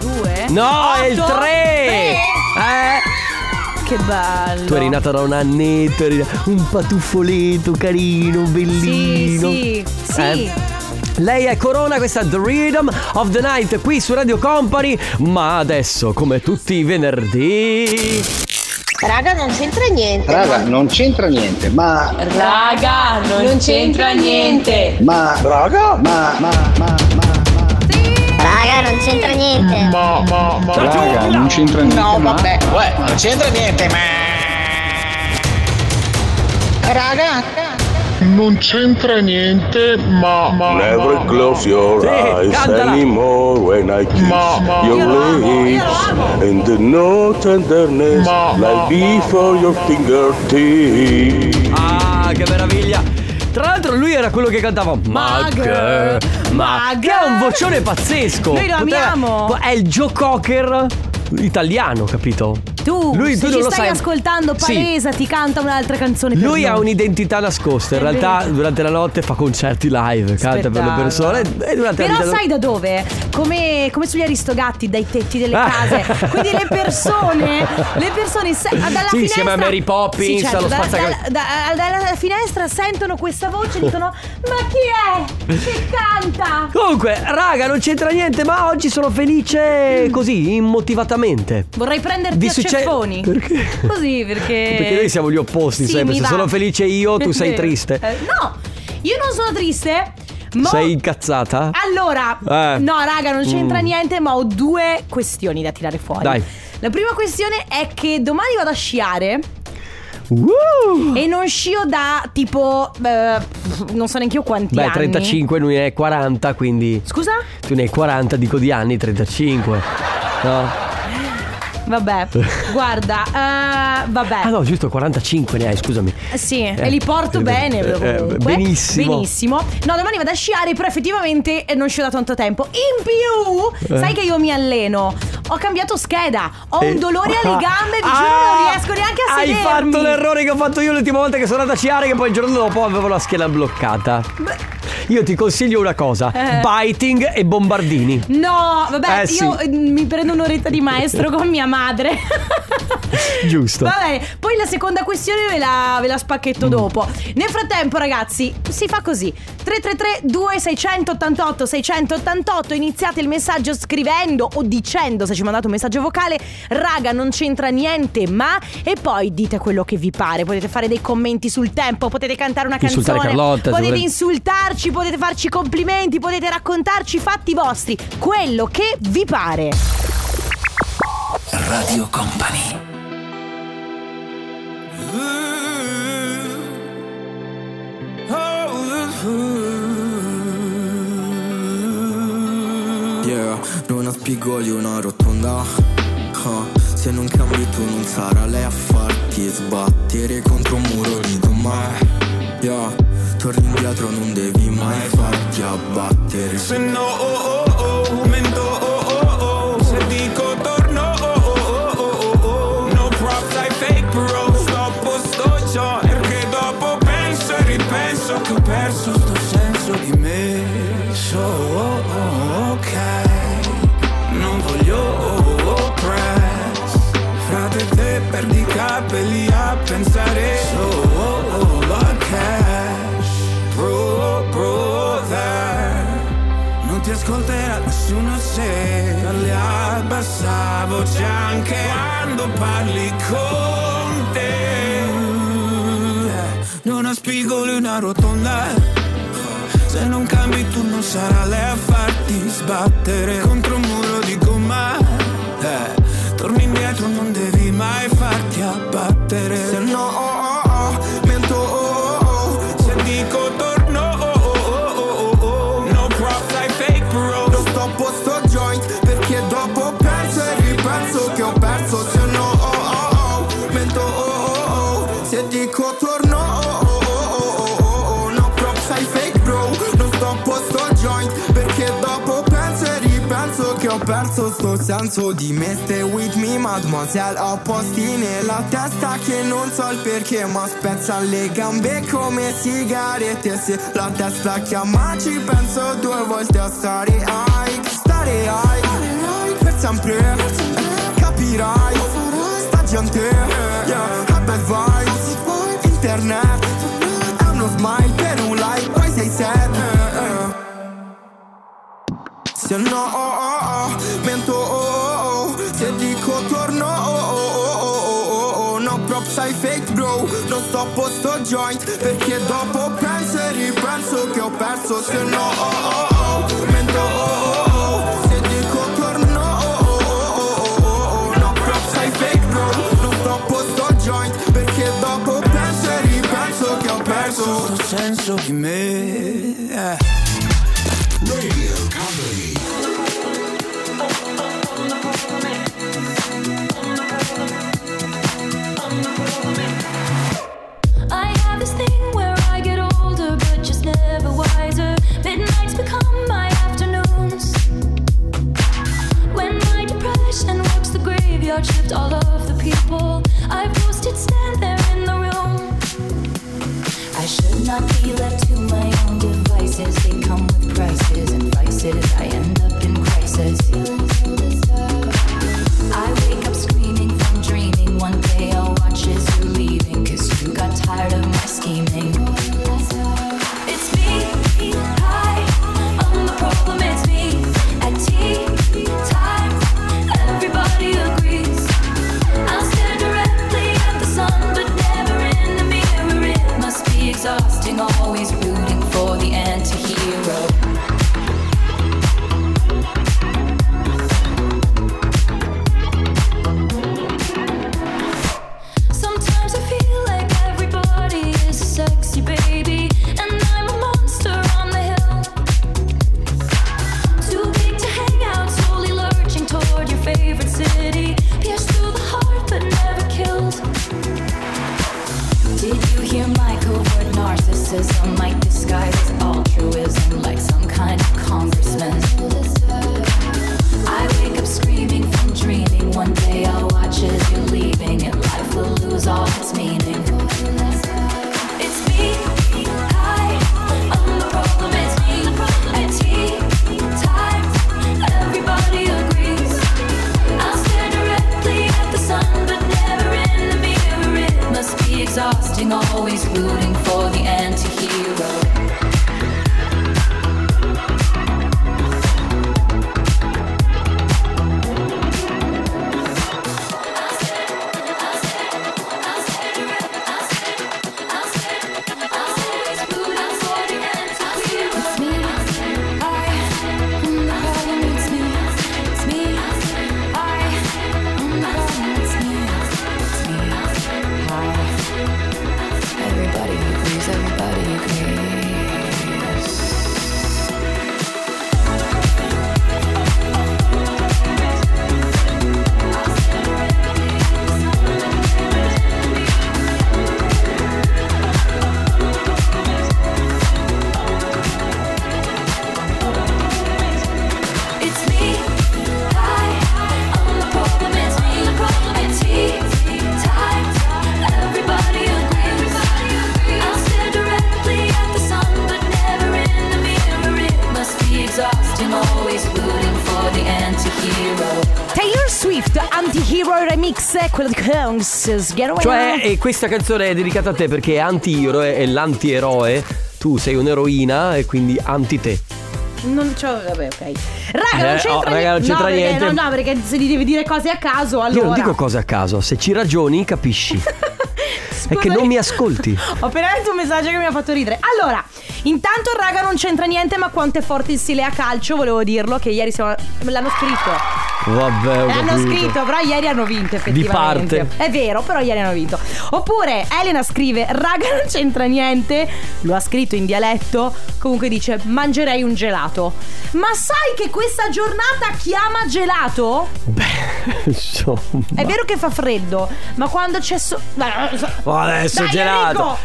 Due? No, è il Otto? 3! Tre? Eh! Che bello. Tu eri nata da un annetto, eri un patuffoletto carino, bellino. Sì, sì, sì. Eh? Lei è Corona, questa è The Rhythm of the Night qui su Radio Company. Ma adesso, come tutti i venerdì. Raga, non c'entra niente. Raga, non c'entra niente, ma. Raga, non, c'entra niente. Ma. Raga? Ma, ma, ma, ma. Raga, non c'entra niente. Ma, ma, ma. Raga, non c'entra niente. No, ma- vabbè. Uè, non c'entra niente, ma. Raga. Non c'entra niente, ma. ma Never close your Sì, eyes cantala. anymore when I kiss Ma- ma- your amo, lips and the no tenderness like before your fingertips. Ah, che meraviglia! Tra l'altro lui era quello che cantava Mag, Mag, ma che ha un vocione pazzesco. Noi lo Poteva- amiamo. È il Joe Cocker italiano, capito? Tu, Lui- se tu ci non lo stai sai. ascoltando, palesa, ti canta un'altra canzone. per Lui ha noi. un'identità nascosta, in È realtà vero. durante la notte fa concerti live, canta per le Spettacolo. persone e durante Però la vita sai da dove? Come, come sugli aristogatti dai tetti delle Ah. case. Quindi le persone, le persone se- dalla Sì, finestra. insieme a Mary Poppins, Sì, certo, allo da- spazzaca- da- da- dalla finestra sentono questa voce e dicono: Ma chi è? Che canta? Comunque, raga, non c'entra niente, ma oggi sono felice così, immotivatamente. Vorrei prenderti Vi a succe- ceffoni. Perché? Così perché. Perché noi siamo gli opposti Sì, sempre. Se va. sono felice io, tu È sei triste. Eh, no, io non sono triste. Ma Sei incazzata? Allora, Eh. no, raga, non c'entra Mm. niente, ma ho due questioni da tirare fuori. Dai. La prima questione è che domani vado a sciare. Uh! E non scio da tipo. eh, non so neanche io quanti Beh, anni. 35, lui ne hai 40, quindi. Scusa? Tu ne hai 40, dico di anni, 35. No? Vabbè, guarda, eh, vabbè. Ah no, giusto, 45 ne hai, scusami. Sì, e li porto eh, bene. eh, comunque. benissimo. Benissimo. No, domani vado a sciare, però effettivamente eh, non scio da tanto tempo. In più, Eh. sai che io mi alleno. Ho cambiato scheda. Ho Eh. un dolore alle gambe, vi giuro, Ah, non riesco neanche a Hai sedermi. fatto l'errore che ho fatto io l'ultima volta che sono andata a sciare, che poi il giorno dopo avevo la schiena bloccata. Io ti consiglio una cosa: Eh. biting e bombardini. No, vabbè, Eh, sì. io eh, mi prendo un'oretta di maestro con mia madre. Giusto. Va bene, poi la seconda questione ve la, ve la Mm. spacchetto dopo. Nel frattempo, ragazzi, si fa così: 333-2688-688. Iniziate il messaggio scrivendo o dicendo, se ci mandate un messaggio vocale, raga, non c'entra niente, ma. E poi dite quello che vi pare. Potete fare dei commenti sul tempo, potete cantare una Insultare canzone, Carlotta, potete volete. insultarci, potete farci complimenti, potete raccontarci i fatti vostri. Quello che vi pare. Radio Company. Yeah, non ha spigoli una rotonda. Ah, Se non cambi tu non sarà lei a farti sbattere contro un muro di domani. Yeah, torni indietro non devi mai farti abbattere. Se no, oh, oh, una rotonda. Se non cambi tu non sarà lei a farti sbattere contro un muro di gomma. Eh, torni indietro, non devi mai farti abbattere. Perso sto senso di me. Stay with me, mademoiselle Ho posti nella testa che non so il perché Ma spezza le gambe come sigarette. Se la testa chiama ci penso due volte a stare high Stare high Per sempre Capirai Sta gente yeah, Ha bad vibes. Internet È uno smile per un like Poi sei sad Se no, fake bro Non sto joint Perché dopo penso e ripenso che ho perso Se no, oh, oh, oh, mento, oh, oh, oh. Se dico torno, oh, oh, oh, oh, oh, oh. No I fake bro Non sto joint Perché dopo penso e ripenso che ho perso senso di me. Kungs. Get away Cioè, e questa canzone è dedicata a te perché è anti-hero, è l'antieroe. Tu sei un'eroina e quindi anti-te. Non c'ho. Vabbè, ok. Raga, non Eh, c'entra oh, raga, non niente. c'entra no, perché- niente. no, no, perché se gli devi dire cose a caso, allora. Io non dico cose a caso, se ci ragioni capisci. è che non mi ascolti. Ho appena letto un messaggio che mi ha fatto ridere. Allora, intanto raga non c'entra niente, ma quanto è forte il Sile a calcio, volevo dirlo, che ieri siamo... l'hanno scritto. Vabbè, ho L'hanno capito. scritto, però ieri hanno vinto effettivamente. parte. È vero, però ieri hanno vinto. Oppure Elena scrive, raga non c'entra niente, lo ha scritto in dialetto, comunque dice mangerei un gelato. Ma sai che questa giornata chiama gelato? Insomma. È vero che fa freddo, ma quando c'è so... Adesso Dai, gelato. Enrico!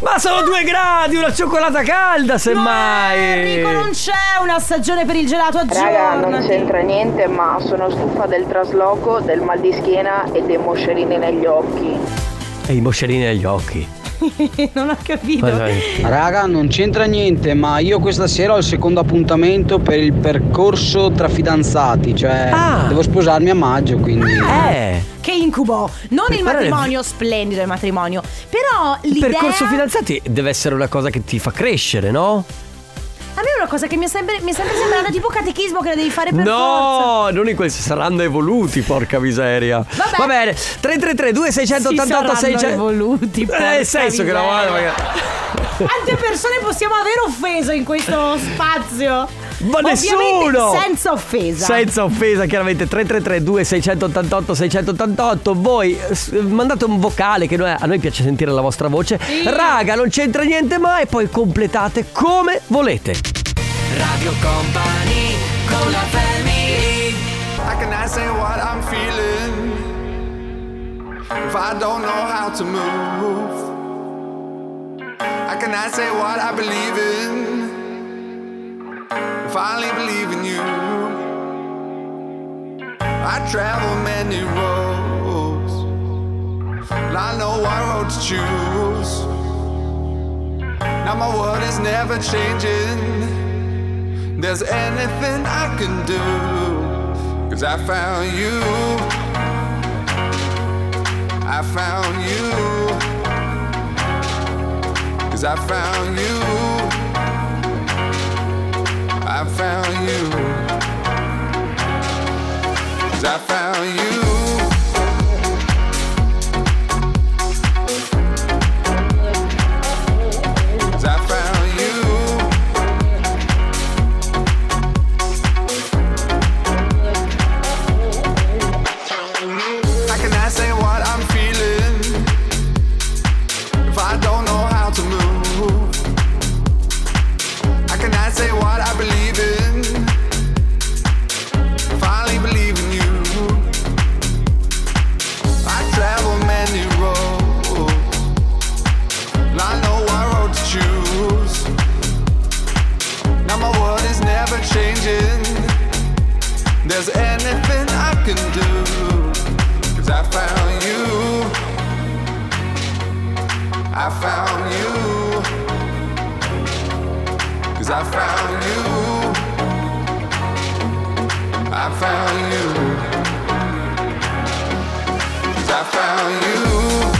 Ma sono due gradi, una cioccolata calda, semmai. Enrico non c'è una stagione per il gelato Raga, non c'entra niente, ma sono stufa del trasloco, del mal di schiena e dei moscerini negli occhi. E i moscerini agli occhi. non ho capito. Raga, non c'entra niente, ma io questa sera ho il secondo appuntamento per il percorso tra fidanzati, cioè devo sposarmi a maggio, quindi... Eh. Che incubo! Non il Però è- matrimonio, splendido il matrimonio. Però Il l'idea. percorso fidanzati deve essere una cosa che ti fa crescere, no? A me è una cosa che mi è sempre, mi è sempre sembrata tipo catechismo che la devi fare per forza. No, non in questi saranno evoluti, porca miseria. Vabbè. Va bene, 333 2688 Si saranno 600 evoluti, Eh, porca nel senso che la miseria. magari- Quante persone possiamo aver offeso in questo spazio? Ma Ovviamente nessuno! Senza offesa. Senza offesa, chiaramente 333 2688 688 Voi mandate un vocale che noi- a noi piace sentire la vostra voce. Raga, non c'entra niente mai e poi completate come volete. Radio Company con la family How can I say what I'm feeling if I don't know how to move? How can I say what I believe in I only believe in you? I travel many roads, and I know what road to choose. Now my world is never changing. There's anything I can do. Cause I found you. I found you. Cause I found you. I found you. Cause I found you. There's anything I can do. Cause I found you. I found you. Cause I found you. I found you. Cause I found you.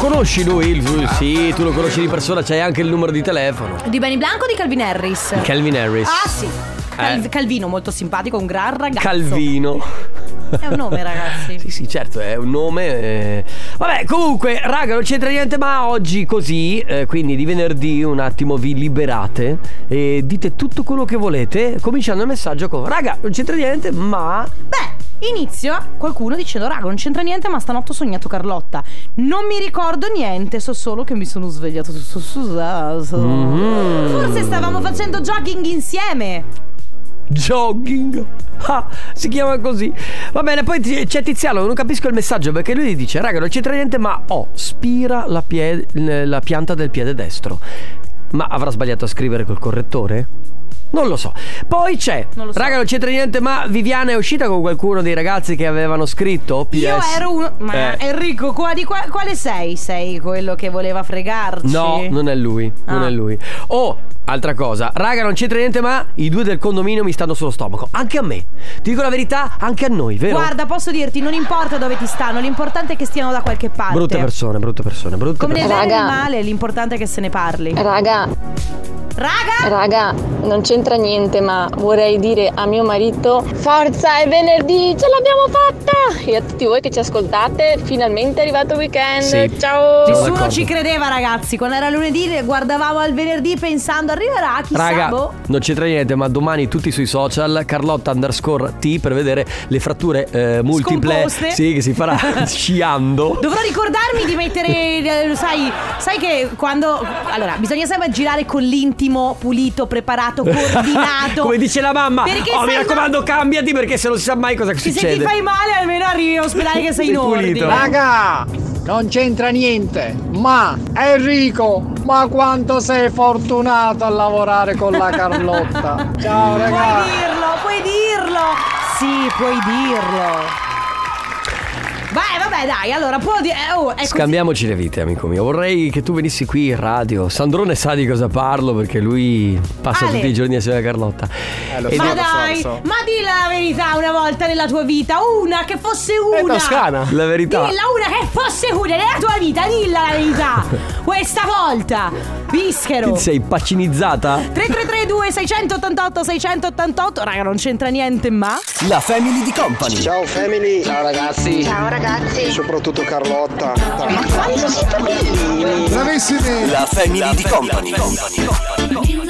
Conosci lui? Il- Sì, tu lo conosci di persona, c'hai anche il numero di telefono. Di Benny Blanco o di Calvin Harris? Calvin Harris. Ah sì. Cal- Eh. Calvino, molto simpatico, un gran ragazzo. Calvino. È un nome, ragazzi. Sì, sì, certo, è un nome. eh. Vabbè, comunque, raga, non c'entra niente, ma oggi così, eh, quindi di venerdì un attimo vi liberate e dite tutto quello che volete, cominciando il messaggio con raga, non c'entra niente, ma Beh, inizia qualcuno dicendo Raga, non c'entra niente, ma stanotte ho sognato Carlotta. Non mi ricordo niente, so solo che mi sono svegliato tutto susato. Mhm. Forse stavamo facendo jogging insieme. Jogging. Ah, si chiama così. Va bene, poi ti- c'è Tiziano, non capisco il messaggio perché lui dice, raga, non c'entra niente, ma oh, spira la, pie- la pianta del piede destro. Ma avrà sbagliato a scrivere col correttore? Non lo so. Poi c'è, raga, non c'entra niente, ma Viviana è uscita con qualcuno dei ragazzi che avevano scritto PS. Io ero uno. Ma Eh. Enrico, qua- di qua- quale sei? Sei quello che voleva fregarci? No, non è lui, non Ah. è lui. Oh, altra cosa, raga, non c'entra niente, ma i due del condominio mi stanno sullo stomaco. Anche a me. Ti dico la verità, anche a noi, vero? Guarda, posso dirti, non importa dove ti stanno, l'importante è che stiano da qualche parte. Brutte persone, brutte persone, brutte Come nel persone. bene e nel male, l'importante è che se ne parli. Raga. Raga? Raga, non c'entra niente, ma vorrei dire a mio marito: Forza, è venerdì, ce l'abbiamo fatta! E a tutti voi che ci ascoltate, finalmente è arrivato il weekend. Sì. Ciao! Nessuno ci credeva, ragazzi. Quando era lunedì, guardavamo al venerdì pensando arriverà, chissà. Raga, boh. non c'entra niente, ma domani tutti sui social Carlotta underscore T per vedere le fratture eh, multiple. Scomposte. Sì, che si farà sciando. Dovrò ricordarmi di mettere, eh, sai, sai che quando... Allora, bisogna sempre girare con l'intimo pulito, preparato, coordinato. Come dice la mamma, Perché oh, mi raccomando, cambiati perché se non si sa mai cosa Se, se succede. ti fai male, almeno arrivi in ospedale che sei, in ordine. Raga, non c'entra niente, ma Enrico, ma quanto sei fortunato a lavorare con la Carlotta. Ciao Puoi raga. dirlo, puoi dirlo. Sì, puoi dirlo. Vai, vabbè, dai, allora può dire. Oh, è così. Scambiamoci le vite, amico mio. Vorrei che tu venissi qui in radio. Sandrone sa di cosa parlo perché lui passa Ale. tutti i giorni assieme a Carlotta. E Ma di- dai, ma di la verità una volta nella tua vita, una che fosse una. La verità. Dilla una che fosse una nella tua vita, dilla la verità. Questa volta, Vischero. Ti sei pacinizzata? 3332 688 688 Raga non c'entra niente ma La family di company. Ciao family. Ciao ragazzi. Ciao, ragazzi. Soprattutto Carlotta. Bravissimi. La family di company. I'm getting ready,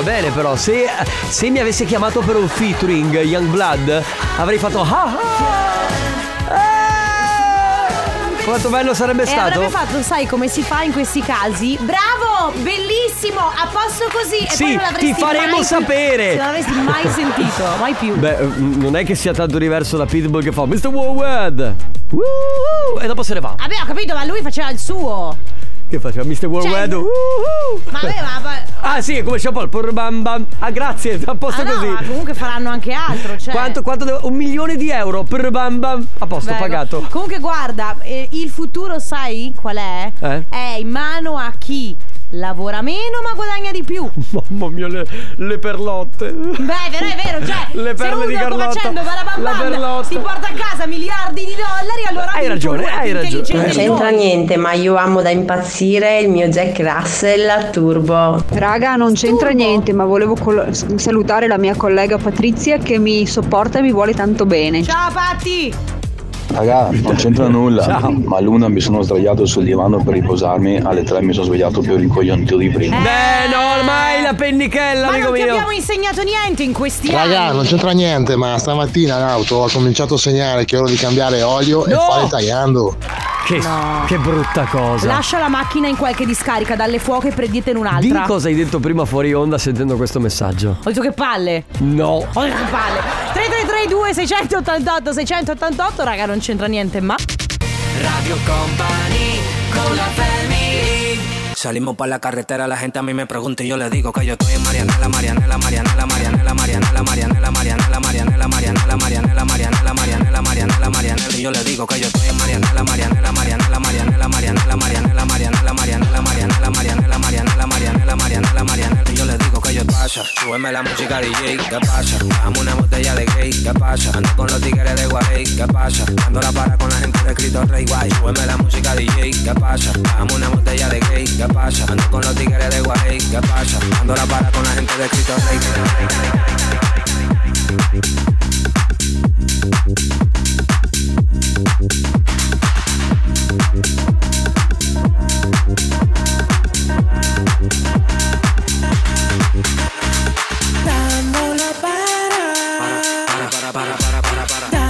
stava bene però. Se, se mi avesse chiamato per un featuring Youngblood avrei fatto ah ah! Eh! Quanto bello sarebbe E stato? avrebbe fatto, sai come si fa in questi casi? Bravo! Bellissimo! A posto così! E Sì, poi non l'avresti ti faremo mai- sapere. Non l'avresti mai sentito, mai più. Beh, eh, non è che sia tanto diverso da Pitbull che fa Mr. Worldwide Woo! E dopo se ne va. Vabbè, ho capito, ma lui faceva il suo. Che faceva? Mr. Worldwide? Cioè, Ma ma- Ah sì, come Pur bam bam. Ah grazie, a posto Ah, no, così. ma comunque faranno anche altro. Cioè. Quanto, quanto devo- Un milione di euro per bam bam. A posto, Prego. pagato. Comunque, guarda, eh, il futuro, sai qual è? Eh? È in mano a chi lavora meno ma guadagna di più. Mamma mia, le, le perlotte. Beh, è vero, è vero, cioè, Le perle di Carlotta. facendo La Barabam perlotta. si porta a casa miliardi di dollari, allora Hai ragione, hai ragione. Non c'entra niente, ma io amo da impazzire il mio Jack Russell Turbo. Raga, non c'entra niente, ma volevo col- salutare la mia collega Patrizia che mi sopporta e mi vuole tanto bene. Ciao Patti! Raga, non c'entra nulla, ma a luna mi sono sdraiato sul divano per riposarmi, alle tre mi sono svegliato più rincoglionito di prima. Beh, no, ormai la pennichella, Ma amico non ti mio. abbiamo insegnato niente in questi Raga, anni. non c'entra niente, ma stamattina in auto ho cominciato a segnare che è ora di cambiare olio e No! fare tagliando. Che, No. che brutta cosa. Lascia la macchina in qualche discarica, dalle fuoche e prendite in Di un'altra. cosa hai detto prima fuori onda sentendo questo messaggio? Ho detto che palle. No. Ho detto che palle. 3332 688 688, raga, non c'entra niente, ma. Radio Company con la family Salimos para la carretera, la gente a mí me pregunta y yo le digo que yo estoy en Marianela, Marianela, Marianela, Marianela, Marianela, Marianela, Marianela, Marianela, Marianela, Marianela, Marianela, Marianela, Marianela, Marianela, y yo le digo que yo estoy en Marianela, Marianela, Marianela, Marianela, Marianela, Marianela, Marianela, Marianela, Marianela, Marianela, Marianela, Marianela, Marianela, Marianela, y yo le digo que yo pasa, súbeme la música DJ, ¿qué pasa? Dame una botella de gay, ¿qué pasa? Ando con los tigres de Guay, ¿qué pasa? Ando la para con la gente de Cristo Rey Guay, súbeme la música DJ, ¿qué pasa? Dame una botella de gay, ¿qué pasa? Ando con los tigres de Guay, ¿qué pasa? Ando la para con la gente de Cristo Rey. Dándolo para, Para, para, para, para, para, para.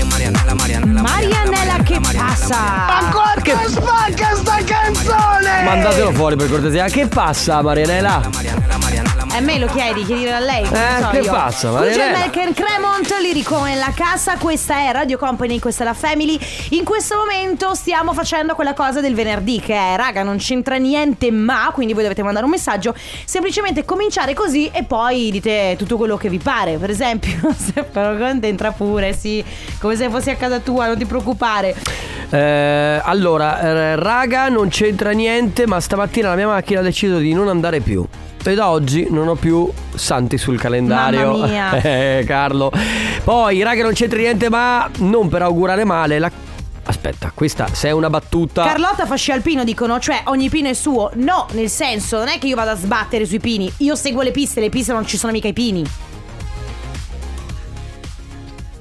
Oye, Marianela, Marianela. Marianela, che passa? Che spacca sta canzone! Mandatelo fuori per cortesia. Che passa, Marianela? A me lo chiedi, chiedilo a lei. Eh, so che io. passa, Guglielmo Marianela? Melker Cremont, lirico nella casa. Questa è Radio Company, questa è la Family. In questo momento stiamo facendo quella cosa del venerdì che è, raga, non c'entra niente, ma quindi voi dovete mandare un messaggio. Semplicemente cominciare così e poi dite tutto quello che vi pare. Per esempio, se però entra pure, sì, come se fossi a casa tua, non ti preoccupare. Eh, allora, eh, raga, non c'entra niente, ma stamattina la mia macchina ha deciso di non andare più. E da oggi non ho più santi sul calendario. Mamma mia. Eh, Carlo. Poi, raga, non c'entra niente, ma non per augurare male. La... Aspetta, questa se è una battuta. Carlotta fa sci alpino, dicono, cioè ogni pino è suo. No, nel senso, non è che io vado a sbattere sui pini. Io seguo le piste, le piste non ci sono mica i pini.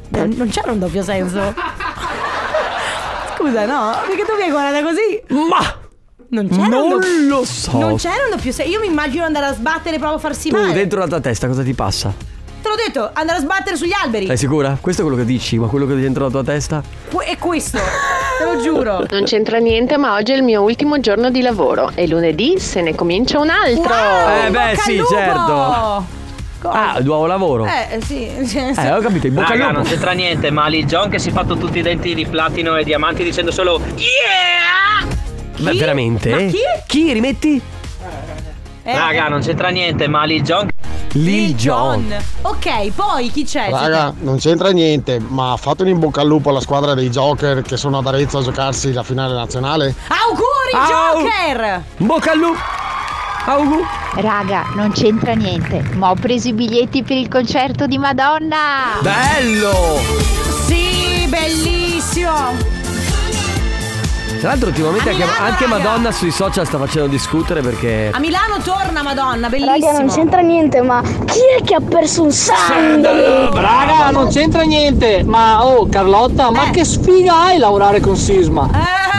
Non non c'era un doppio senso. Scusa, no? Perché tu mi hai guardata così? Ma non c'era un non lo so. Non c'era un doppio senso. Io mi immagino andare a sbattere proprio a farsi tu male. dentro la tua testa cosa ti passa? Te l'ho detto, andare a sbattere sugli alberi. Sei sicura? Questo è quello che dici, ma quello che è dentro la tua testa? Que- è questo. Te lo giuro. Non c'entra niente, ma oggi è il mio ultimo giorno di lavoro e lunedì se ne comincia un altro. eh beh, sì, certo. Ah, nuovo lavoro. Eh, eh, sì. Eh, ho capito, in bocca al Raga, lupo. non c'entra niente, ma Lil Jon che si è fatto tutti i denti di platino e diamanti dicendo solo Yeah! Beh, veramente? Ma chi? Chi rimetti? Eh, Raga, non c'entra niente, ma Lil Jon Lil John. Ok, poi chi c'è? Raga, non c'entra niente, ma fate un in bocca al lupo alla squadra dei Joker che sono ad Arezzo a giocarsi la finale nazionale. Auguri, Au! Joker! Bocca al lupo! Augu! Raga, non c'entra niente, ma ho preso i biglietti per il concerto di Madonna! Bello! Sì, bellissimo! Tra l'altro ultimamente anche, Milano, anche. Madonna sui social sta facendo discutere perché... A Milano torna Madonna, bellissimo. Raga, non c'entra niente, ma chi è che ha perso un sangue? Raga, non c'entra niente, ma oh Carlotta, ma che sfiga hai lavorare con Sisma?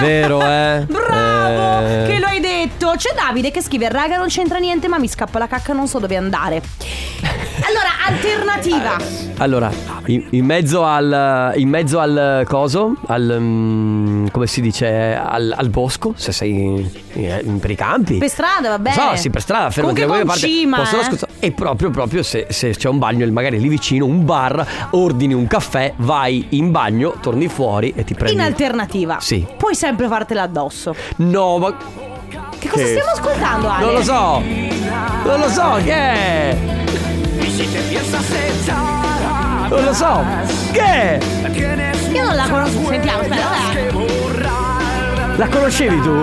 Vero, eh? Bravo! Eh, Che lo hai detto? C'è Davide che scrive: Raga, non c'entra niente, ma mi scappa la cacca, non so dove andare. Allora, alternativa. Allora, in, in mezzo al... In mezzo al coso, al... mm, come si dice? Al, al bosco, se sei eh, per i campi. Per strada, vabbè. So, sì, per strada, fermati da Comunque qualche con parte. cima, possono eh. ascoltare. E proprio, proprio se, se c'è un bagno, magari lì vicino, un bar, ordini un caffè, vai in bagno, torni fuori e ti prendi. In alternativa. Sì. Puoi sempre fartela addosso. No, ma. Che cosa stiamo ascoltando, Ale? Non lo so. Non lo so, che è? Si Non lo so. Che è? Io non la conosco, sentiamo, aspetta, dai. La conoscevi tu?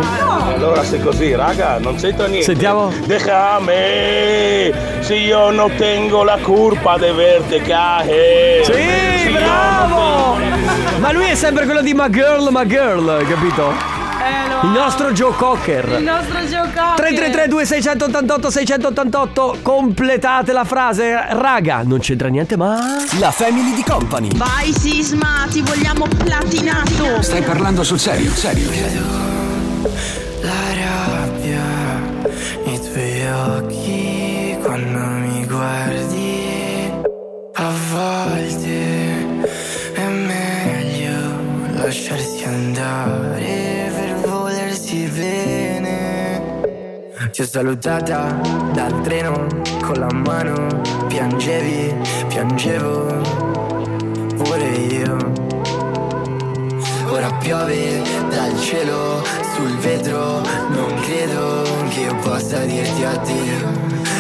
Allora se così, raga, non c'entra niente. Sentiamo. Déjame, si io non tengo la curpa de verte caje. Sì, bravo! Ma lui è sempre quello di My Girl, My Girl, capito? Il nostro Joe Cocker. Il nostro gioco. 333 2688 688 completate la frase raga non c'entra niente ma La family di company. Vai Sisma, ti vogliamo platinato. Stai parlando sul serio, serio. La rabbia nei tuoi occhi quando mi guardi. A volte è meglio lasciarsi andare Ti ho salutata dal treno con la mano, piangevi, piangevo pure io. Ora piove dal cielo sul vetro. Non credo che io possa dirti addio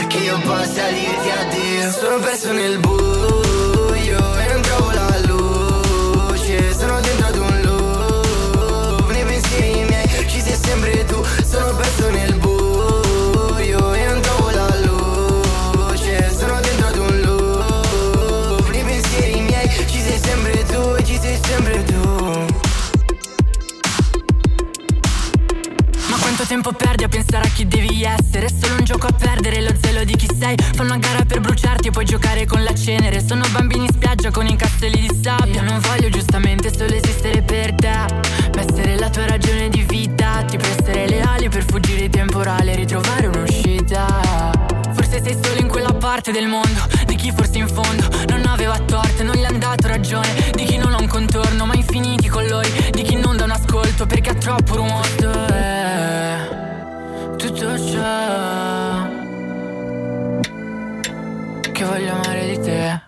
Che io possa dirti addio. Sono perso nel buio e non trovo la luce. Sono dentro ad un loop Nei pensieri miei. Ci sei sempre tu perso nel tempo perdi a pensare a chi devi essere? È solo un gioco a perdere lo zelo di chi sei. Fanno una gara per bruciarti e puoi giocare con la cenere. Sono bambini in spiaggia con i castelli di sabbia. Non voglio giustamente solo esistere per te. Ma essere la tua ragione di vita. Ti prestare le ali per fuggire i temporali e ritrovare un'uscita. Forse sei solo in quella parte del mondo chi forse in fondo non aveva torto non gli hanno dato ragione. Di chi non ha un contorno ma infiniti colori. Di chi non dà un ascolto perché ha troppo rumore Eh, Tutto ciò Che voglio amare di te.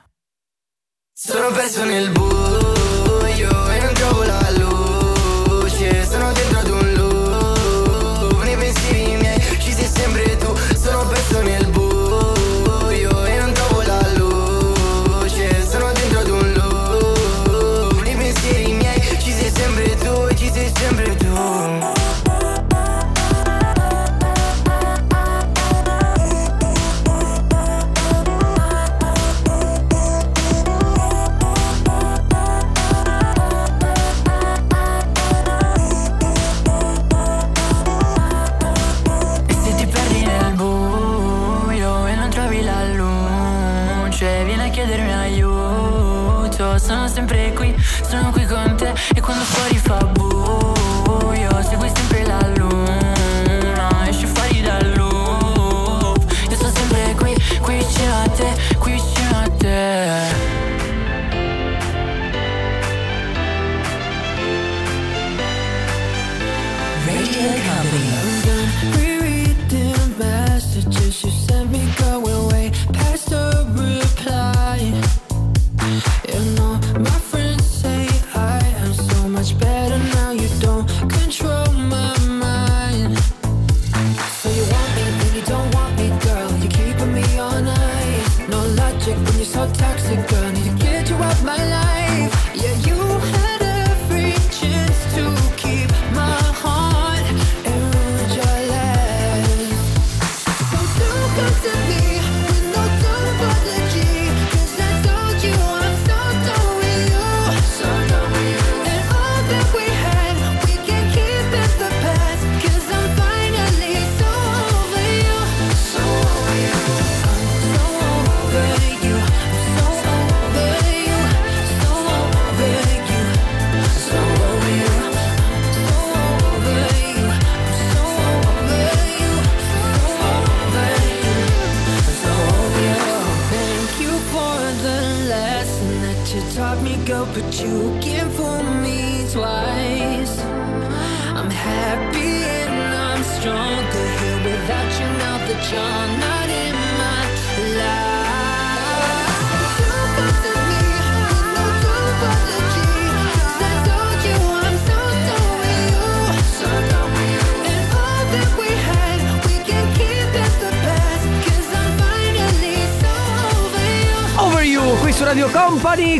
Sono perso nel buio e non trovo la to get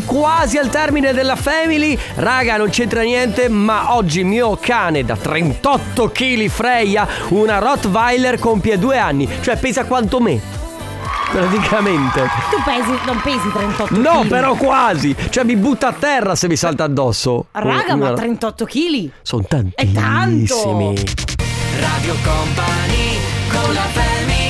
Quasi al termine della Family. Raga, non c'entra niente, ma oggi mio cane da 38 kg Freya, una Rottweiler, compie due anni, cioè pesa quanto me. Praticamente. Tu pesi, non pesi 38 kg. No, però quasi. Cioè mi butta a terra se mi salta addosso. Raga, ma Una- 38 kg? Sono tanto! tantissimi. Radio Company con la family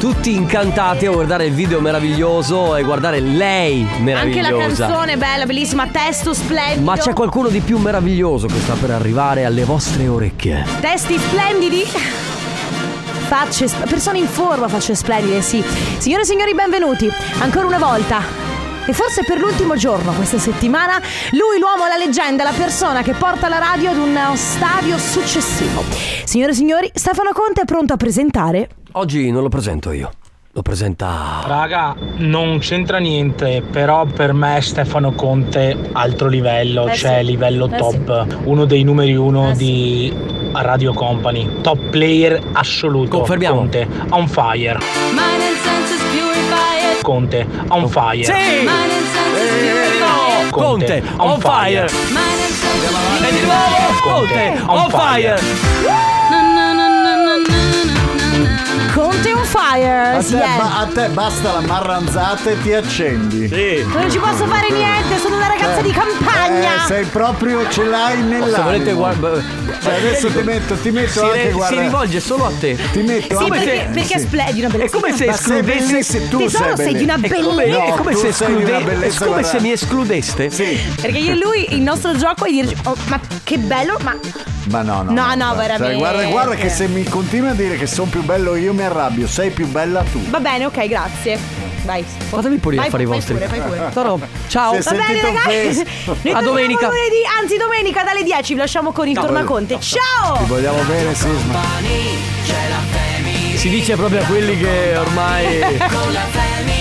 tutti incantati a guardare il video meraviglioso e guardare lei Anche meravigliosa. la canzone bella, bellissima, testo splendido. Ma c'è qualcuno di più meraviglioso che sta per arrivare alle vostre orecchie. Testi splendidi. Facce, persone in forma, facce splendide, sì. Signore e signori, benvenuti. Ancora una volta. E forse per l'ultimo giorno questa settimana, lui, l'uomo, la leggenda, la persona che porta la radio ad un stadio successivo. Signore e signori, Stefano Conte è pronto a presentare. Oggi non lo presento io, lo presenta. Raga, non c'entra niente, però per me Stefano Conte altro livello, Eh cioè sì, livello eh top, uno dei numeri uno di Radio Company, top player assoluto. Confermiamo. Conte, on fire. And senses purified. Conte, on fire. Sì! Conte, on fire. E di nuovo Conte, on fire. Conte on fire. A te, eh. ba- a te basta la marranzata e ti accendi. Sì. Non ci posso fare niente, sono ragazza di campagna. Eh, sei proprio, ce l'hai nell'animo. Se volete guarda. Cioè, adesso ti metto, ti metto si, anche, re- guarda. si rivolge solo a te. Ti metto Sì, anche- perché, perché sì. splendidi una È bellezza. come se sei escludesse tu Tesoro, sei sei di una. È bellezza. è come No, se tu sei di una esclude- bellezza, è come se mi escludeste. Sì. Perché io e lui, il nostro gioco è dirci, oh, ma che bello, ma Ma no, no. No, no, guarda. veramente. Cioè, guarda, guarda che se mi continui a dire che sono più bello io mi arrabbio. Sei più bella tu. va bene, ok, grazie. Vai. Fatemi pure Vai, a fare i vostri. pure, fai pure. Toro, ciao. Si è Va bene ragazzi, noi A domenica. lunedì, anzi domenica dalle 10 vi lasciamo con il Ciao. Tornaconte. Ciao! Ti vogliamo bene, Sisma. Si dice proprio a quelli che ormai. con la family